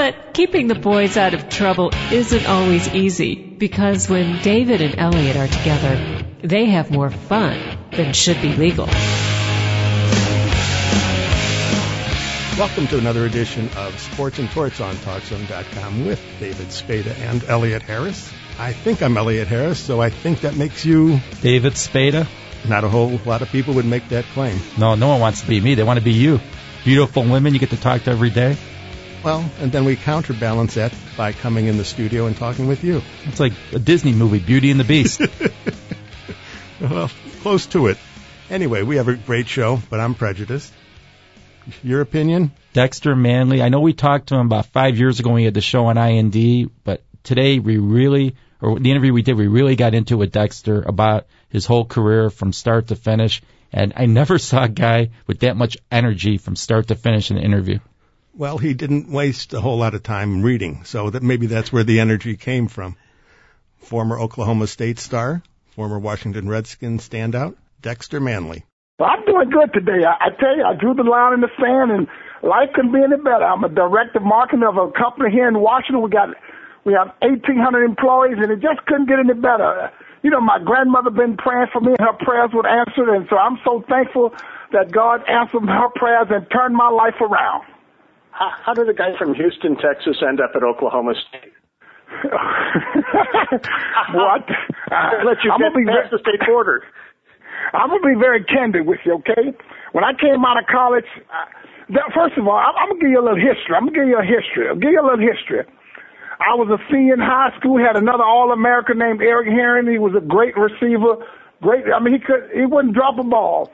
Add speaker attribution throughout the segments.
Speaker 1: But keeping the boys out of trouble isn't always easy because when David and Elliot are together, they have more fun than should be legal.
Speaker 2: Welcome to another edition of Sports and Torts on TalkZone.com with David Spada and Elliot Harris. I think I'm Elliot Harris, so I think that makes you
Speaker 3: David Spada.
Speaker 2: Not a whole lot of people would make that claim.
Speaker 3: No, no one wants to be me. They want to be you. Beautiful women you get to talk to every day.
Speaker 2: Well, and then we counterbalance that by coming in the studio and talking with you.
Speaker 3: It's like a Disney movie, Beauty and the Beast.
Speaker 2: well, close to it. Anyway, we have a great show, but I'm prejudiced. Your opinion?
Speaker 3: Dexter Manley. I know we talked to him about five years ago when we had the show on IND, but today we really, or the interview we did, we really got into with Dexter about his whole career from start to finish. And I never saw a guy with that much energy from start to finish in an interview.
Speaker 2: Well, he didn't waste a whole lot of time reading, so that maybe that's where the energy came from. Former Oklahoma State star, former Washington Redskins standout, Dexter Manley.
Speaker 4: I'm doing good today. I, I tell you, I drew the line in the sand, and life couldn't be any better. I'm a director of marketing of a company here in Washington. We got we have 1,800 employees, and it just couldn't get any better. You know, my grandmother been praying for me, and her prayers were answered, and so I'm so thankful that God answered her prayers and turned my life around.
Speaker 5: How, how did a guy from Houston, Texas, end up at Oklahoma State?
Speaker 4: what?
Speaker 5: Uh, let you get past the state border.
Speaker 4: I'm gonna be very candid with you, okay? When I came out of college, uh, that, first of all, I'm, I'm gonna give you a little history. I'm gonna give you a history. I'll give you a little history. I was a senior in high school. Had another All-American named Eric Herring. He was a great receiver. Great. I mean, he could. He wouldn't drop a ball.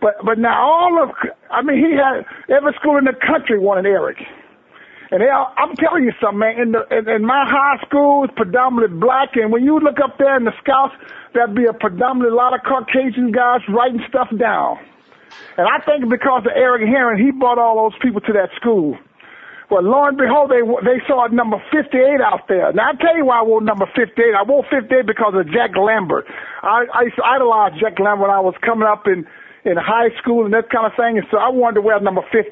Speaker 4: But but now all of. I mean, he had every school in the country wanted Eric. And they, I'm telling you something, man. In the in, in my high school, it's predominantly black, and when you look up there in the scouts, there'd be a predominantly lot of Caucasian guys writing stuff down. And I think because of Eric Herring, he brought all those people to that school. Well, lo and behold, they they saw a number 58 out there. Now I tell you why I wore number 58. I wore 58 because of Jack Lambert. I, I used to idolize Jack Lambert when I was coming up in in high school and that kind of thing, and so I wanted to wear number 58.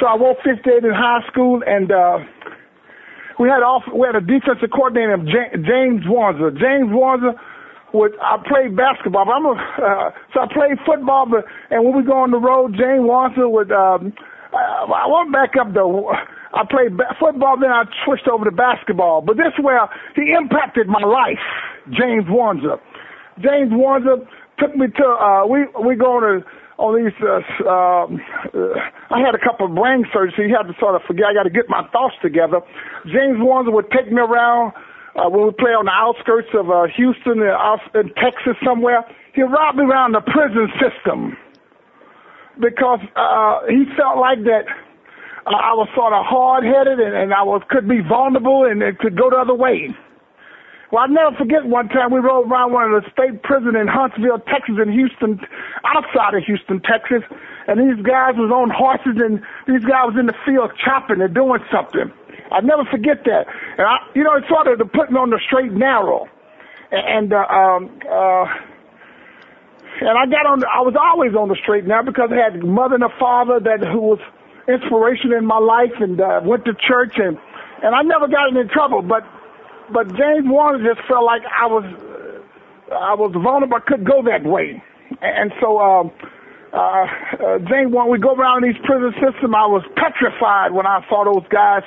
Speaker 4: So I wore 58 in high school, and uh, we had off we had a defensive coordinator named James Wanzer. James Wanzer would I played basketball. But I'm a, uh, so I played football, but and when we go on the road, James Wanzer would. Um, I, I went back up though. I played ba- football, then I switched over to basketball. But this where he impacted my life. James Wanzer. James Wanzer took me to uh, we we going to on these, uh, uh, I had a couple of brain surgeries, so you had to sort of forget, I got to get my thoughts together. James Wanzer would take me around, uh, when we play on the outskirts of, uh, Houston, uh, in Texas somewhere. He'd ride me around the prison system because, uh, he felt like that, uh, I was sort of hard-headed and, and I was, could be vulnerable and it could go the other way. Well, I'll never forget one time we rode around one of the state prison in Huntsville, Texas, in Houston, outside of Houston, Texas, and these guys was on horses and these guys was in the field chopping and doing something. I'll never forget that. And I, you know, it sort of put me on the straight and narrow. And, uh, um, uh, and I got on, I was always on the straight now because I had mother and a father that, who was inspiration in my life and, uh, went to church and, and I never got into trouble, but but James Warner just felt like I was I was vulnerable. I couldn't go that way, and so um, uh, uh, James Warner, we go around these prison system. I was petrified when I saw those guys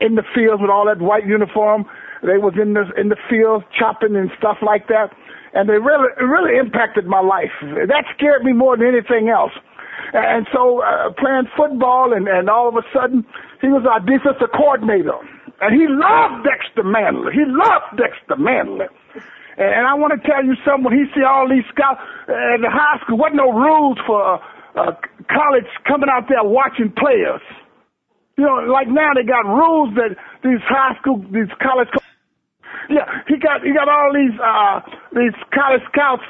Speaker 4: in the fields with all that white uniform. They was in the in the fields chopping and stuff like that, and they really really impacted my life. That scared me more than anything else. And so uh, playing football, and and all of a sudden he was our defensive coordinator and he loved Dexter Manley. He loved Dexter Manley. And I want to tell you something. When he see all these scouts at the high school, wasn't no rules for uh, college coming out there watching players. You know, like now they got rules that these high school, these college. Yeah, you got he got all these uh, these college scouts,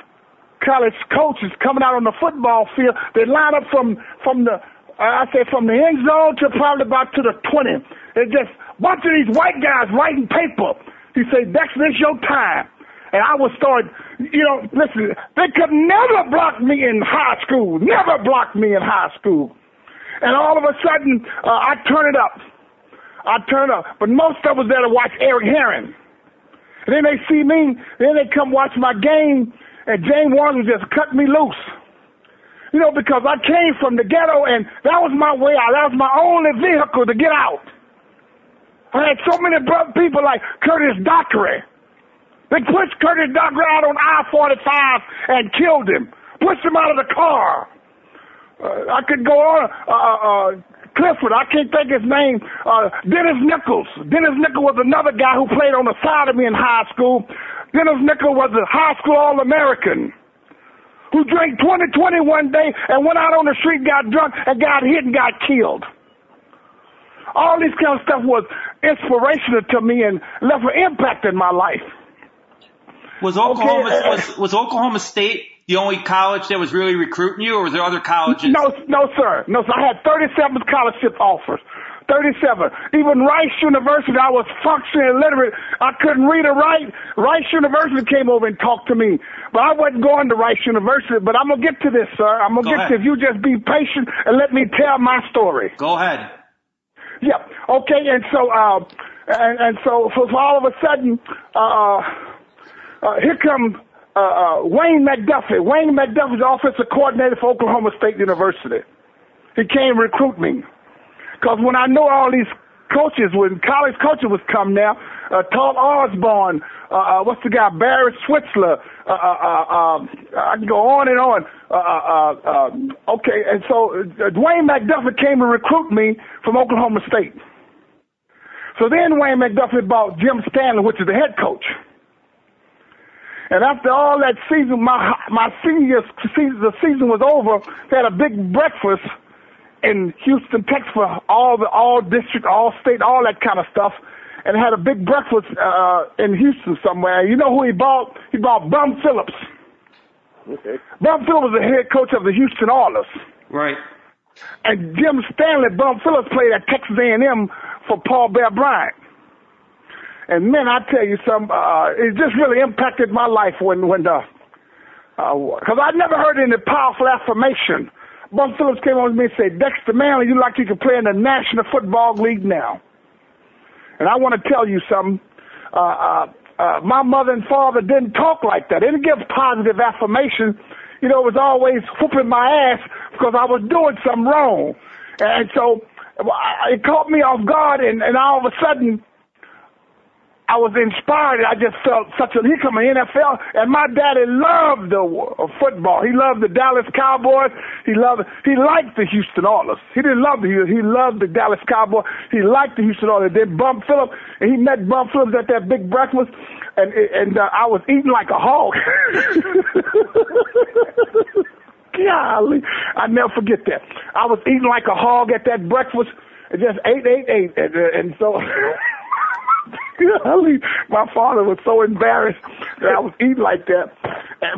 Speaker 4: college coaches coming out on the football field. They line up from from the uh, I said from the end zone to probably about to the twenty. It's just a bunch of these white guys writing paper. He said, Dexter, this your time. And I would start, you know, listen, they could never block me in high school, never block me in high school. And all of a sudden, uh, I turn it up. I turn up. But most of us there to watch Eric Herring. Then they see me, then they come watch my game, and James Warren just cut me loose. You know, because I came from the ghetto, and that was my way out. That was my only vehicle to get out. I had so many people like Curtis Dockery they pushed Curtis Dockery out on I-45 and killed him. Pushed him out of the car. Uh, I could go on. Uh, uh, uh, Clifford, I can't think his name. Uh, Dennis Nichols. Dennis Nichols was another guy who played on the side of me in high school. Dennis Nichols was a high school All-American who drank 2020 one day and went out on the street, got drunk, and got hit and got killed. All this kind of stuff was inspirational to me and left an impact in my life.
Speaker 6: Was Oklahoma okay. was, was Oklahoma State the only college that was really recruiting you, or was there other colleges?
Speaker 4: No, no, sir. No, sir. I had 37 scholarship offers. 37. Even Rice University, I was functionally illiterate. I couldn't read or write. Rice University came over and talked to me. But I wasn't going to Rice University. But I'm going to get to this, sir. I'm going to get ahead. to if you just be patient and let me tell my story.
Speaker 6: Go ahead.
Speaker 4: Yep. Okay. And so, uh, and, and so, so all of a sudden, uh, uh, here comes uh, uh, Wayne McDuffie. Wayne McDuffie's offensive coordinator for Oklahoma State University. He came recruit me. Because when I know all these coaches, when college coaches was come now, uh, Tom Osborne, uh, uh, what's the guy, Barry Switzer, uh, uh, uh, uh, I can go on and on. Uh, uh, uh, okay, and so uh, Dwayne McDuffie came to recruit me from Oklahoma State. So then Wayne McDuffie bought Jim Stanley, which is the head coach. And after all that season, my my senior season, the season was over. They had a big breakfast in Houston, Texas, for all the all district, all state, all that kind of stuff, and had a big breakfast uh, in Houston somewhere. You know who he bought? He bought Bum Phillips. Okay. Bum Phillips was the head coach of the Houston Oilers.
Speaker 6: Right.
Speaker 4: And Jim Stanley, Bum Phillips played at Texas A&M for Paul Bear Bryant. And man, I tell you some, uh, it just really impacted my life when, when the, uh, cause I never heard any powerful affirmation. Bum Phillips came on to me and said, Dexter Manley, you like you can play in the National Football League now. And I want to tell you something. Uh, uh, uh, my mother and father didn't talk like that. They didn't give positive affirmation. You know, it was always whooping my ass because I was doing something wrong. And so it caught me off guard and, and all of a sudden, I was inspired. I just felt such a, he come in NFL and my daddy loved the uh, football. He loved the Dallas Cowboys. He loved, he liked the Houston Oilers. He didn't love the, he loved the Dallas Cowboys. He liked the Houston Oilers. Then Bum Phillips, and he met Bum Phillips at that big breakfast and, and uh, I was eating like a hog. Golly, I never forget that. I was eating like a hog at that breakfast. Just ate, ate, ate, and, and so my father was so embarrassed that I was eating like that.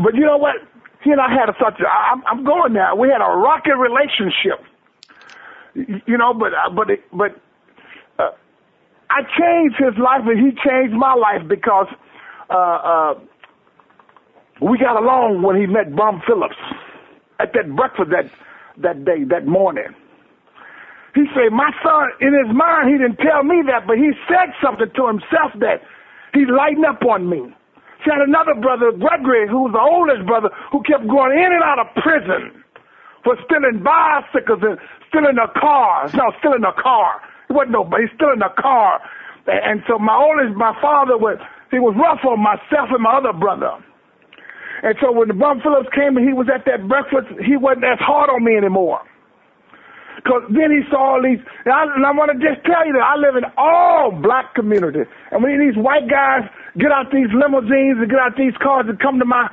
Speaker 4: But you know what? He and I had a such. A, I'm, I'm going now. We had a rocky relationship. You know, but uh, but it, but uh, I changed his life, and he changed my life because uh, uh, we got along when he met Bum Phillips at that breakfast that that day, that morning. He said, my son, in his mind, he didn't tell me that, but he said something to himself that he lightened up on me. He had another brother, Gregory, who was the oldest brother, who kept going in and out of prison for stealing bicycles and stealing a car. No, stealing a car. He wasn't nobody, he's stealing a car. And so my oldest, my father was, he was rough on myself and my other brother. And so when the Bum Phillips came and he was at that breakfast, he wasn't as hard on me anymore. Because then he saw all these, and I, and I want to just tell you that I live in all black community. And when these white guys get out these limousines and get out these cars and come to my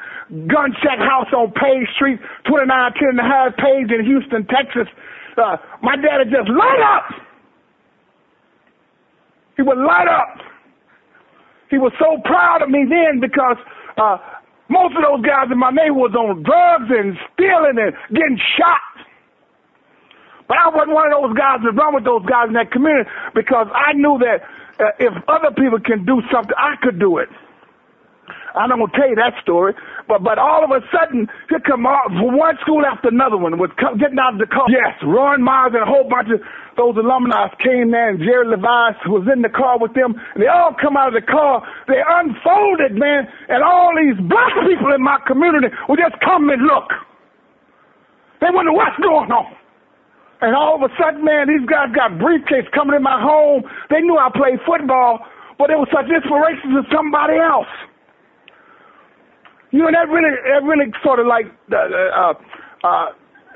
Speaker 4: gun check house on Page Street, 2910 and a half Page in Houston, Texas, uh, my daddy just light up. He would light up. He was so proud of me then because uh, most of those guys in my neighborhood was on drugs and stealing and getting shot. But I wasn't one of those guys to run with those guys in that community because I knew that uh, if other people can do something, I could do it. I'm not gonna tell you that story, but but all of a sudden, here come all, one school after another one was getting out of the car. Yes, Ron Myers and a whole bunch of those alumni came there, and Jerry Levice was in the car with them. And they all come out of the car. They unfolded, man, and all these black people in my community would just come and look. They wonder what's going on. And all of a sudden, man, these guys got briefcase coming in my home. They knew I played football, but it was such inspiration to somebody else. You know, that really, that really sort of like, uh, uh, uh,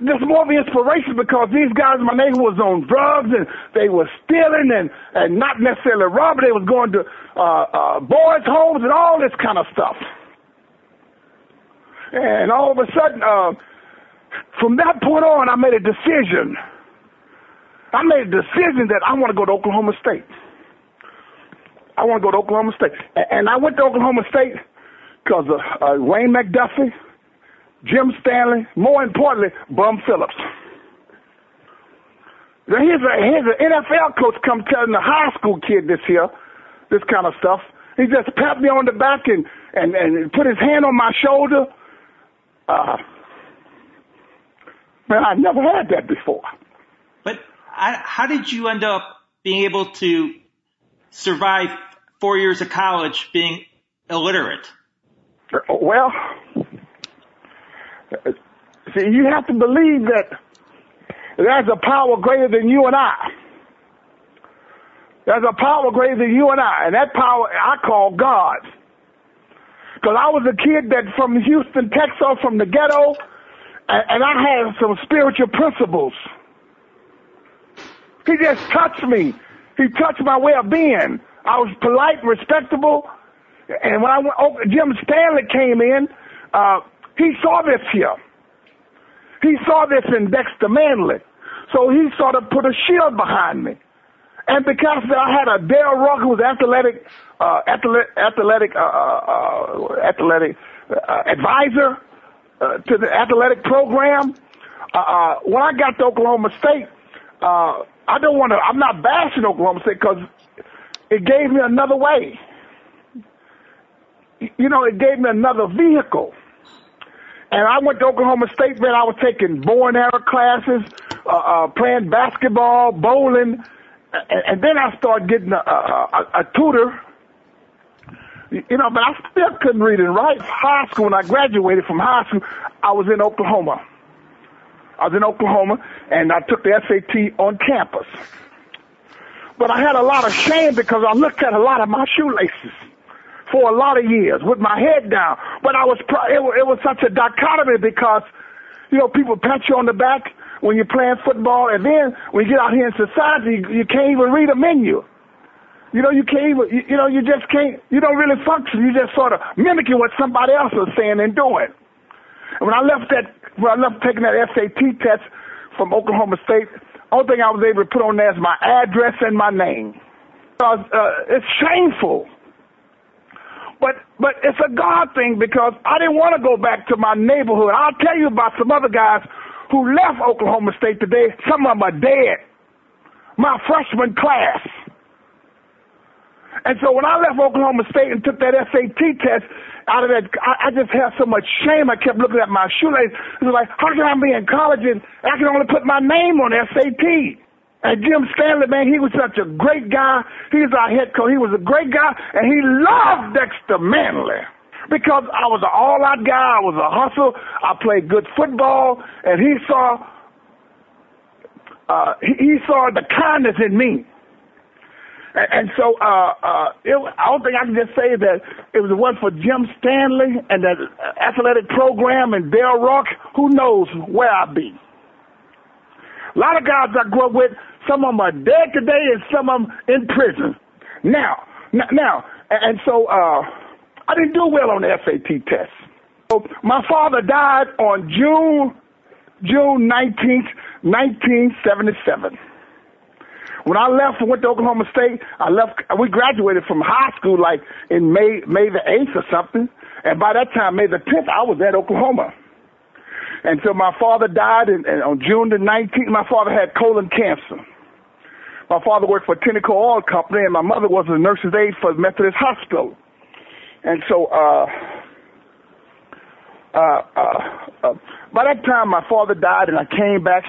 Speaker 4: just more of an inspiration because these guys in my neighborhood was on drugs and they were stealing and, and not necessarily robbing. They was going to, uh, uh, boys' homes and all this kind of stuff. And all of a sudden, uh, from that point on, I made a decision. I made a decision that I want to go to Oklahoma State. I want to go to Oklahoma State. And I went to Oklahoma State because of uh, Wayne McDuffie, Jim Stanley, more importantly, Bum Phillips. Now here's a here's an NFL coach come telling the high school kid this here, this kind of stuff. He just pat me on the back and and and put his hand on my shoulder. Uh, man, I never had that before.
Speaker 6: But how did you end up being able to survive four years of college being illiterate?
Speaker 4: Well, see, you have to believe that there's a power greater than you and I. There's a power greater than you and I, and that power I call God. Because I was a kid that from Houston, Texas, from the ghetto, and, and I had some spiritual principles. He just touched me. He touched my way of being. I was polite, respectable, and when I went, oh, Jim Stanley came in, uh, he saw this here. He saw this in Dexter Manley. So he sort of put a shield behind me. And because I had a Dale Rock who was athletic, uh, athletic, athletic, uh, uh, athletic uh, advisor uh, to the athletic program. Uh, when I got to Oklahoma State, I don't want to. I'm not bashing Oklahoma State because it gave me another way you know, it gave me another vehicle. And I went to Oklahoma State, man. I was taking bow arrow classes, uh, uh, playing basketball, bowling, and, and then I started getting a, a, a, a tutor. You know, but I still couldn't read and write. High school, when I graduated from high school, I was in Oklahoma. I was in Oklahoma, and I took the SAT on campus. But I had a lot of shame because I looked at a lot of my shoelaces for a lot of years with my head down. But I was, it, it was such a dichotomy because, you know, people pat you on the back when you're playing football, and then when you get out here in society, you, you can't even read a menu. You know, you can't even, you, you know, you just can't, you don't really function. You just sort of mimicking what somebody else is saying and doing. And when I left that, when I left taking that SAT test from Oklahoma State, only thing I was able to put on there is my address and my name. Because uh, it's shameful but but it's a God thing because I didn't want to go back to my neighborhood. I'll tell you about some other guys who left Oklahoma State today. Some of them are dead. My freshman class. And so when I left Oklahoma State and took that SAT test, out of that, I, I just had so much shame. I kept looking at my shoelace. It was like, how can I be in college and I can only put my name on SAT? And Jim Stanley, man, he was such a great guy. He was our head coach. He was a great guy, and he loved Dexter Manley because I was an all-out guy. I was a hustle. I played good football, and he saw uh, he, he saw the kindness in me. And, so uh, uh, it, I don't think I can just say that it was one for Jim Stanley and that athletic program and Dale Rock. Who knows where I'd be? A lot of guys I grew up with, some of them are dead today and some of them in prison. Now, now, and so, uh, I didn't do well on the SAT test. So my father died on June, June 19th, 1977. When I left and went to Oklahoma State, I left. We graduated from high school like in May May the eighth or something, and by that time, May the tenth, I was at Oklahoma. And so my father died, and, and on June the nineteenth, my father had colon cancer. My father worked for Tenneco Oil Company, and my mother was a nurse's aide for Methodist Hospital. And so, uh, uh, uh, uh, by that time, my father died, and I came back.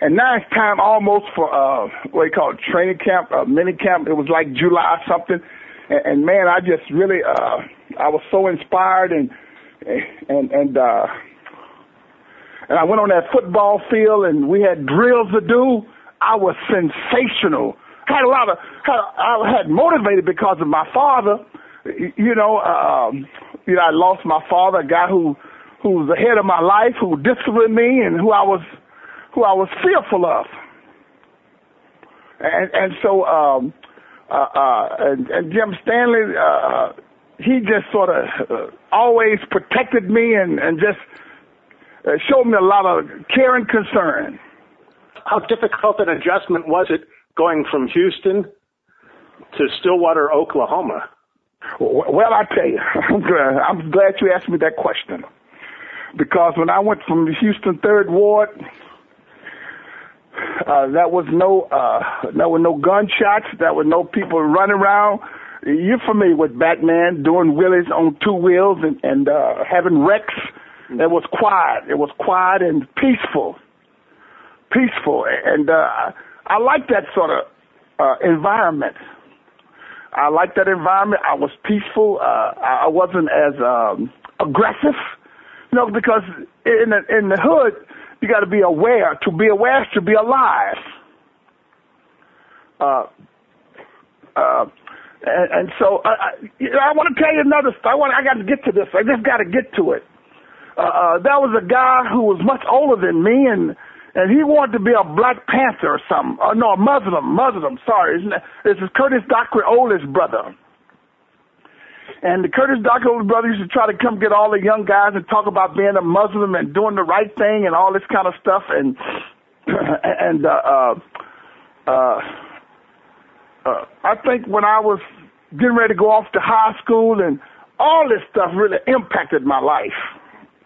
Speaker 4: And now it's time almost for uh, what you call it, training camp, uh, mini camp. It was like July or something. And, and man, I just really, uh, I was so inspired, and and and uh, and I went on that football field, and we had drills to do. I was sensational. Had a lot of, had, I had motivated because of my father. You know, um, you know, I lost my father, a guy who who was the head of my life, who disciplined me, and who I was who I was fearful of. And and so um, uh, uh, and, and Jim Stanley, uh, he just sort of uh, always protected me and and just uh, showed me a lot of care and concern.
Speaker 5: How difficult an adjustment was it going from Houston to Stillwater, Oklahoma?
Speaker 4: Well, I tell you, I'm glad, I'm glad you asked me that question. Because when I went from the Houston Third Ward, uh, that was no, uh, there were no gunshots. There were no people running around. You're familiar with Batman doing wheelies on two wheels and, and uh, having wrecks. It was quiet. It was quiet and peaceful. Peaceful. And uh, I like that sort of uh, environment. I like that environment. I was peaceful. Uh, I wasn't as um, aggressive, you know, because in the in the hood, you got to be aware. To be aware is to be alive. Uh, uh, and, and so I, I, I want to tell you another story. I. I got to get to this. I just got to get to it. Uh, uh, there was a guy who was much older than me, and and he wanted to be a Black Panther or something. Uh, no, a Muslim, Muslim. Sorry, this is Curtis Dockery oldest brother. And the Curtis Dockery oldest brother used to try to come get all the young guys and talk about being a Muslim and doing the right thing and all this kind of stuff. And and uh, uh, uh, uh, I think when I was getting ready to go off to high school and all this stuff really impacted my life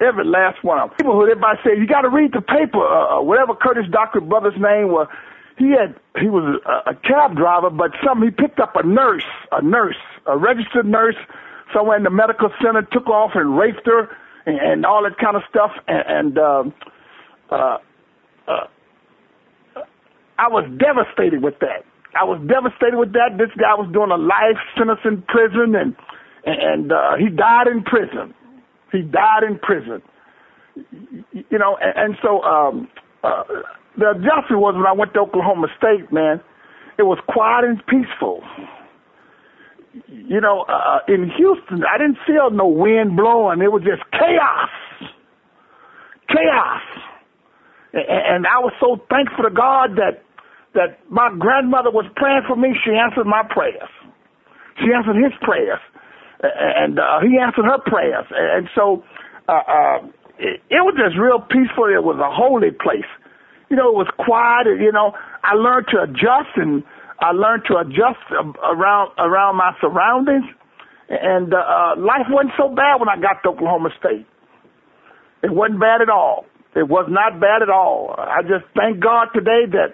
Speaker 4: every last one of them. People who everybody said you got to read the paper. Uh, uh, whatever Curtis Dockery brother's name was, he had he was a, a cab driver, but some he picked up a nurse, a nurse, a registered nurse, somewhere in the medical center, took off and raped her and, and all that kind of stuff. And, and um, uh, uh, I was devastated with that. I was devastated with that. This guy was doing a life sentence in prison, and and uh, he died in prison. He died in prison. You know, and, and so um, uh, the adjustment was when I went to Oklahoma State, man, it was quiet and peaceful. You know, uh, in Houston, I didn't feel no wind blowing. It was just chaos. Chaos. And, and I was so thankful to God that that my grandmother was praying for me. She answered my prayers. She answered his prayers and uh, he answered her prayers. And so uh, uh, it, it was just real peaceful. It was a holy place. You know, it was quiet. You know, I learned to adjust, and I learned to adjust around around my surroundings. And uh, uh, life wasn't so bad when I got to Oklahoma State. It wasn't bad at all. It was not bad at all. I just thank God today that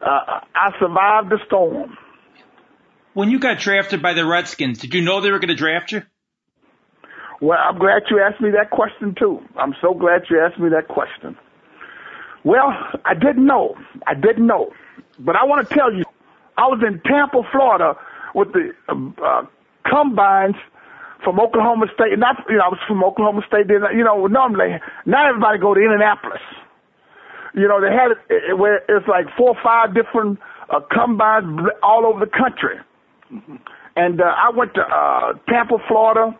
Speaker 4: uh, I survived the storm
Speaker 6: when you got drafted by the Redskins, did you know they were going to draft you?
Speaker 4: Well, I'm glad you asked me that question too. I'm so glad you asked me that question. Well, I didn't know. I didn't know. But I want to tell you, I was in Tampa, Florida with the uh, combines from Oklahoma State. And not, you know, I was from Oklahoma State. Then, you know, normally, not everybody go to Indianapolis. You know, they had it where it's like four or five different uh, combines all over the country. And uh, I went to uh, Tampa, Florida,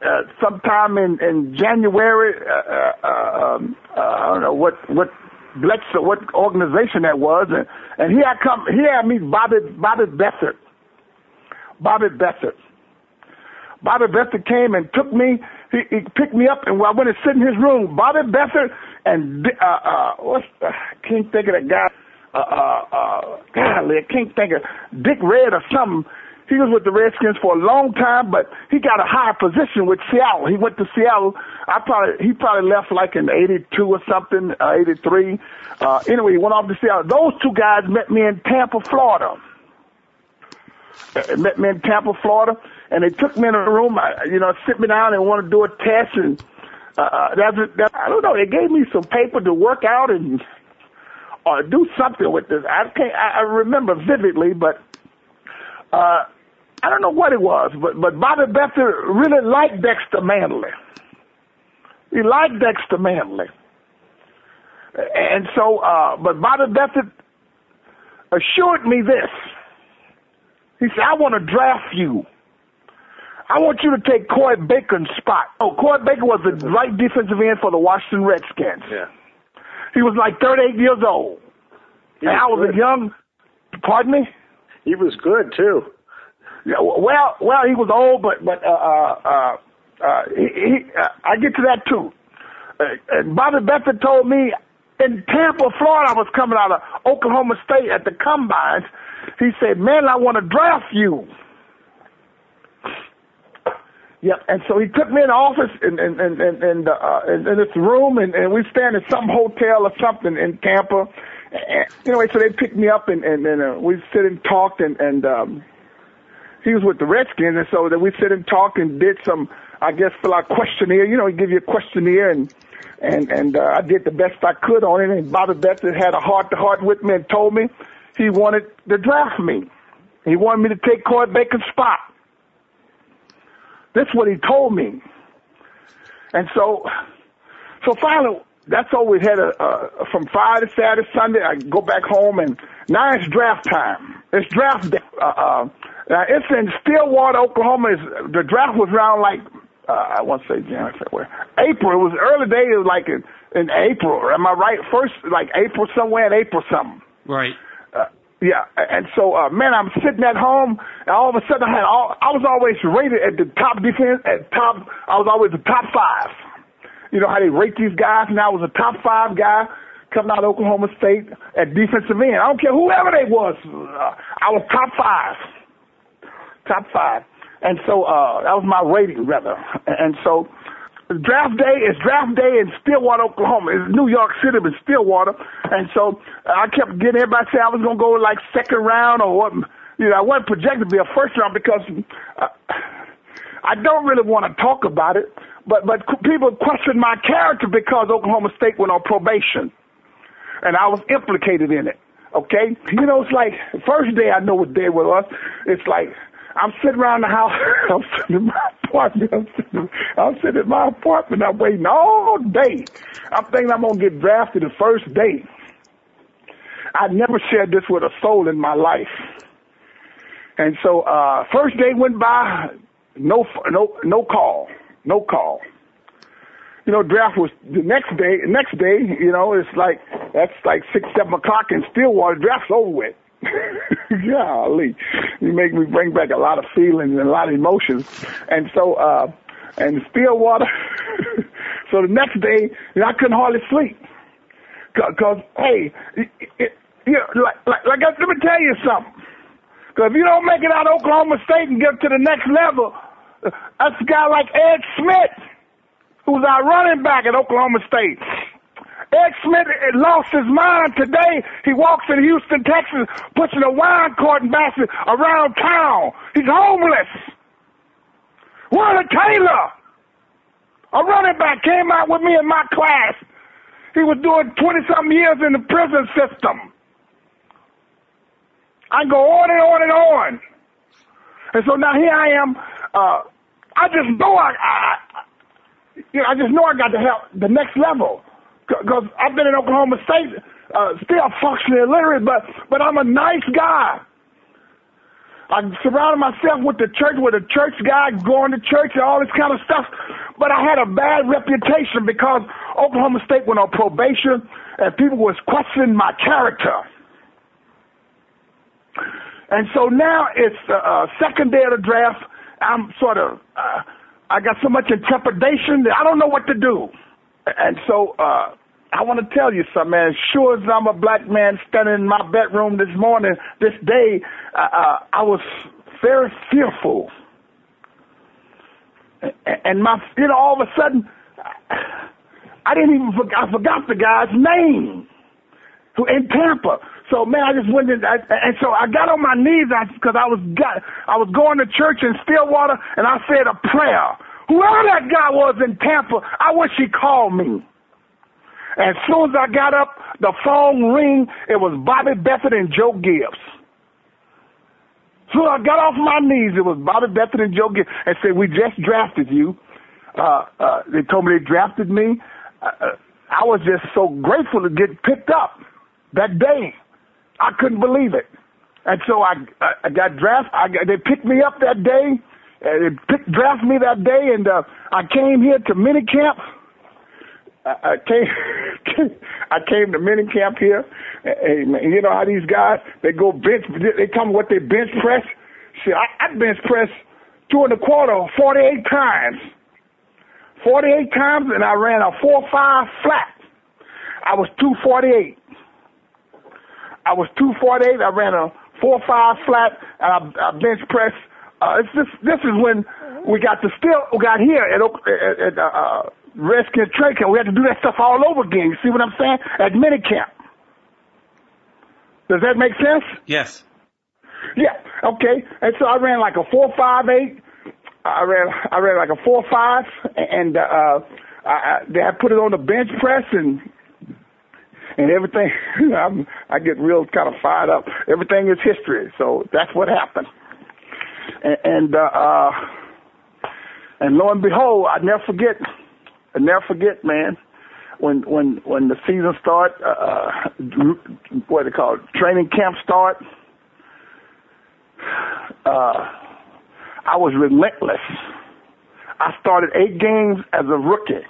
Speaker 4: uh, sometime in in January. Uh, uh, um, uh, I don't know what what Blex or what organization that was, and and here I come. Here I meet Bobby Bobby Beathard. Bobby Beathard. Bobby Beathard came and took me. He, he picked me up, and I went and sit in his room. Bobby Beathard and uh, uh, what's I can't think of that guy. uh, uh, uh, golly, I can't think of Dick Red or something. He was with the Redskins for a long time, but he got a high position with Seattle. He went to Seattle. I probably he probably left like in '82 or something, uh, '83. Uh, anyway, he went off to Seattle. Those two guys met me in Tampa, Florida. Uh, met me in Tampa, Florida, and they took me in a room. I, you know, sit me down and want to do a test, and uh, uh that's that, I don't know. They gave me some paper to work out and or do something with this. I can't. I, I remember vividly, but uh, I don't know what it was. But but Bobby Beathard really liked Dexter Manley. He liked Dexter Manley, and so. Uh, but Bobby Beathard assured me this. He said, "I want to draft you." I want you to take Coy Bacon's spot. Oh, Coy Bacon was the right defensive end for the Washington Redskins.
Speaker 5: Yeah.
Speaker 4: He was like 38 years old.
Speaker 5: He
Speaker 4: and
Speaker 5: was
Speaker 4: I was
Speaker 5: good.
Speaker 4: a young, pardon me?
Speaker 5: He was good too.
Speaker 4: Well, well, he was old, but, but, uh, uh, uh, uh he, he uh, I get to that too. Uh, and Bobby Beathard told me in Tampa, Florida, I was coming out of Oklahoma State at the combines. He said, man, I want to draft you. Yep. And so he took me in the office in in in in, in, uh, in, in this room, and, and we stand in some hotel or something in Tampa. And, anyway, so they picked me up, and and, and uh, we sit and talked, and and um, he was with the Redskins, and so that we sit and talked and did some, I guess, fill out questionnaire. You know, he give you a questionnaire, and and and uh, I did the best I could on it. And Bobby Beathard had a heart to heart with me and told me he wanted to draft me. He wanted me to take Coy Bacon's spot. That's what he told me. And so, so finally, that's all we had. A, uh, from Friday, Saturday, Sunday, I go back home, and now it's draft time. It's draft day. Uh, uh, now it's in Stillwater, Oklahoma. It's, the draft was around like uh, I want to say January, February, April. It was early day. It was like in, in April. Am I right? First, like April somewhere in April something.
Speaker 6: Right.
Speaker 4: Uh, yeah, and so uh, man, I'm sitting at home, and all of a sudden I had all. I was always rated at the top defense, at top. I was always the top five. You know how they rate these guys, and I was a top five guy coming out of Oklahoma State at defensive end. I don't care whoever they was. Uh, I was top five, top five, and so uh, that was my rating rather. And so draft day is draft day in Stillwater, Oklahoma. It's New York City, but Stillwater. And so I kept getting everybody saying I was going to go like second round or what. You know, I wasn't projected to be a first round because uh, I don't really want to talk about it. But but people question my character because Oklahoma State went on probation, and I was implicated in it. Okay, you know, it's like first day I know what day was. It's like I'm sitting around the house. I'm sitting in my apartment. I'm sitting, I'm sitting in my apartment. I'm waiting all day. I'm thinking I'm gonna get drafted the first day. I never shared this with a soul in my life. And so, uh, first day went by, no, no, no call, no call. You know, draft was the next day. Next day, you know, it's like that's like six, seven o'clock in Stillwater. Draft's over with. Golly, you make me bring back a lot of feelings and a lot of emotions. And so, uh, and Stillwater. so the next day, you know, I couldn't hardly sleep. Cause, cause hey, it, it, you know, like, like, like, let me tell you something. Cause if you don't make it out of Oklahoma State and get to the next level, that's a guy like Ed Smith, who's our running back at Oklahoma State. Ed Smith lost his mind today. He walks in Houston, Texas, pushing a wine carton basket around town. He's homeless. Warner Taylor, a running back, came out with me in my class. He was doing 20 something years in the prison system. I go on and on and on. And so now here I am. Uh, I just know I, I, you know, I just know I got to help the next level because I've been in Oklahoma State, uh, still functionally illiterate, but but I'm a nice guy. I surrounded myself with the church, with a church guy, going to church and all this kind of stuff. But I had a bad reputation because Oklahoma State went on probation and people was questioning my character. And so now it's the uh, second day of the draft. I'm sort of, uh, I got so much intrepidation that I don't know what to do. And so, uh, I want to tell you something, man. Sure as I'm a black man standing in my bedroom this morning, this day, uh, uh, I was very fearful. And my, you know, all of a sudden, I didn't even, I forgot the guy's name who in Tampa. So man, I just went in, I, and so I got on my knees because I was got, I was going to church in Stillwater, and I said a prayer. Whoever that guy was in Tampa, I wish he called me. As soon as I got up, the phone ring. It was Bobby Beathard and Joe Gibbs. So I got off my knees. It was Bobby Beathard and Joe Gibbs, and said, "We just drafted you." Uh, uh, they told me they drafted me. Uh, uh I was just so grateful to get picked up that day. I couldn't believe it. And so I, I got drafted. I they picked me up that day. Uh, picked, drafted me that day, and uh, I came here to minicamp. I, I came, I came to minicamp here. And, and you know how these guys they go bench. They tell me what they bench press. See, I, I bench press two and a quarter, forty-eight times. Forty-eight times, and I ran a four-five flat. I was two forty-eight. I was 248. I ran a four five flat, and I, I bench press. Uh, it's this. This is when we got to still we got here at at, at uh, uh Redskins training camp. We had to do that stuff all over again. You see what I'm saying? At minicamp. Does that make sense?
Speaker 6: Yes.
Speaker 4: Yeah. Okay. And so I ran like a four five eight. I ran I ran like a four five, and uh, I, I, they had put it on the bench press, and and everything. I'm, I get real kind of fired up. Everything is history, so that's what happened. And, and uh, uh, and lo and behold, I never forget. I never forget, man. When when when the season start, uh, uh what they call it, training camp start. Uh, I was relentless. I started eight games as a rookie.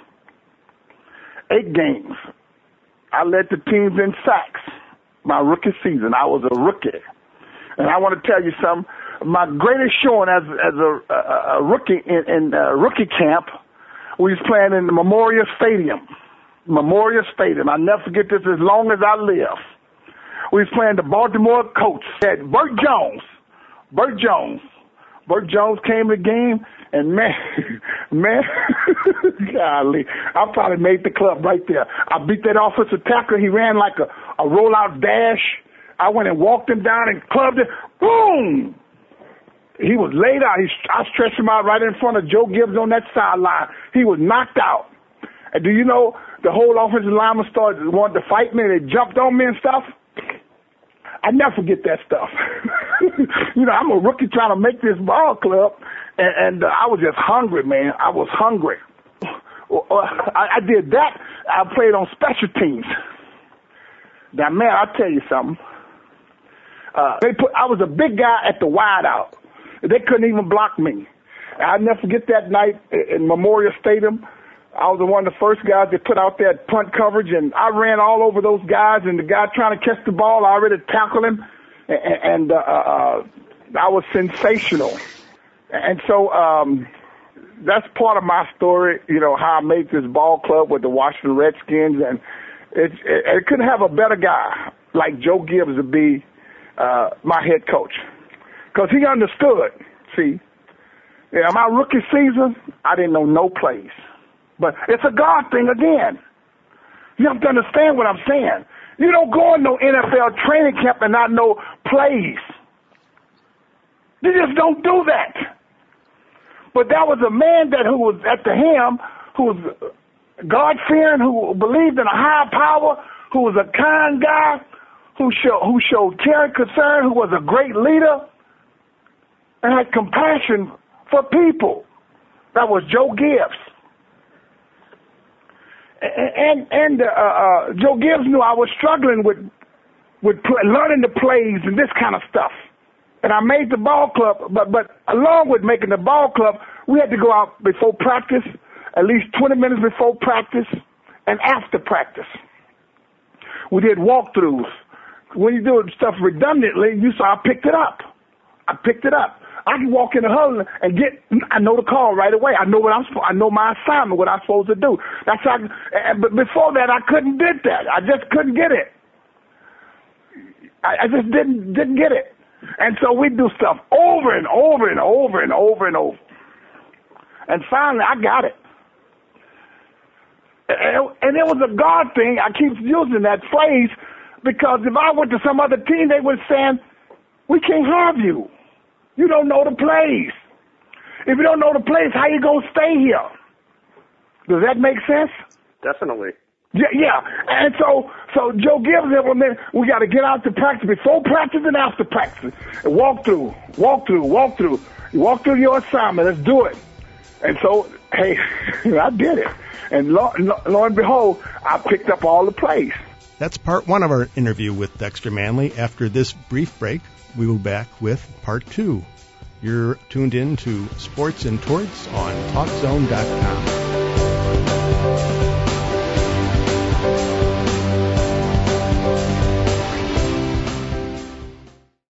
Speaker 4: Eight games. I led the teams in sacks my rookie season. I was a rookie. And I want to tell you something. My greatest showing as as a, a, a rookie in, in uh, rookie camp, we was playing in the Memorial Stadium. Memorial Stadium. I'll never forget this as long as I live. We was playing the Baltimore Colts. Had Bert Jones. Bert Jones. Bert Jones came to the game and man, man, golly, I probably made the club right there. I beat that offensive tackle. He ran like a, a rollout dash. I went and walked him down and clubbed him. Boom! He was laid out. He, I stretched him out right in front of Joe Gibbs on that sideline. He was knocked out. And do you know the whole offensive lineman started wanting to fight me? They jumped on me and stuff. I never forget that stuff. you know, I'm a rookie trying to make this ball club, and, and uh, I was just hungry, man. I was hungry. I, I did that. I played on special teams. Now, man, I'll tell you something. Uh, they put, I was a big guy at the wideout. They couldn't even block me. I'll never forget that night in Memorial Stadium. I was one of the first guys that put out that punt coverage, and I ran all over those guys. And the guy trying to catch the ball, I already tackled him, and, and uh, uh, I was sensational. And so um, that's part of my story. You know how I made this ball club with the Washington Redskins, and it, it, it couldn't have a better guy like Joe Gibbs to be uh, my head coach because he understood. See, yeah, my rookie season, I didn't know no plays. But it's a God thing again. You have to understand what I'm saying. You don't go in no NFL training camp and not know plays. You just don't do that. But that was a man that who was at the helm, who was God fearing, who believed in a higher power, who was a kind guy, who showed who showed care and concern, who was a great leader, and had compassion for people. That was Joe Gibbs and and uh, uh, Joe Gibbs knew I was struggling with with learning the plays and this kind of stuff. And I made the ball club, but but along with making the ball club, we had to go out before practice, at least 20 minutes before practice, and after practice. We did walkthroughs. When you do stuff redundantly, you saw I picked it up. I picked it up. I can walk in the huddle and get. I know the call right away. I know what I'm. I know my assignment, what I'm supposed to do. That's how. And, but before that, I couldn't get that. I just couldn't get it. I, I just didn't didn't get it. And so we do stuff over and over and over and over and over. And finally, I got it. And it was a God thing. I keep using that phrase because if I went to some other team, they would say, "We can't have you. You don't know the place. If you don't know the place, how you gonna stay here?" Does that make sense?
Speaker 5: Definitely.
Speaker 4: Yeah, yeah. And so, so Joe Gibbs implemented, we got to get out to practice before practice and after practice. And walk through, walk through, walk through. Walk through your assignment. Let's do it. And so, hey, I did it. And lo, lo, lo and behold, I picked up all the plays.
Speaker 2: That's part one of our interview with Dexter Manley. After this brief break, we will be back with part two. You're tuned in to Sports and Torts on TalkZone.com.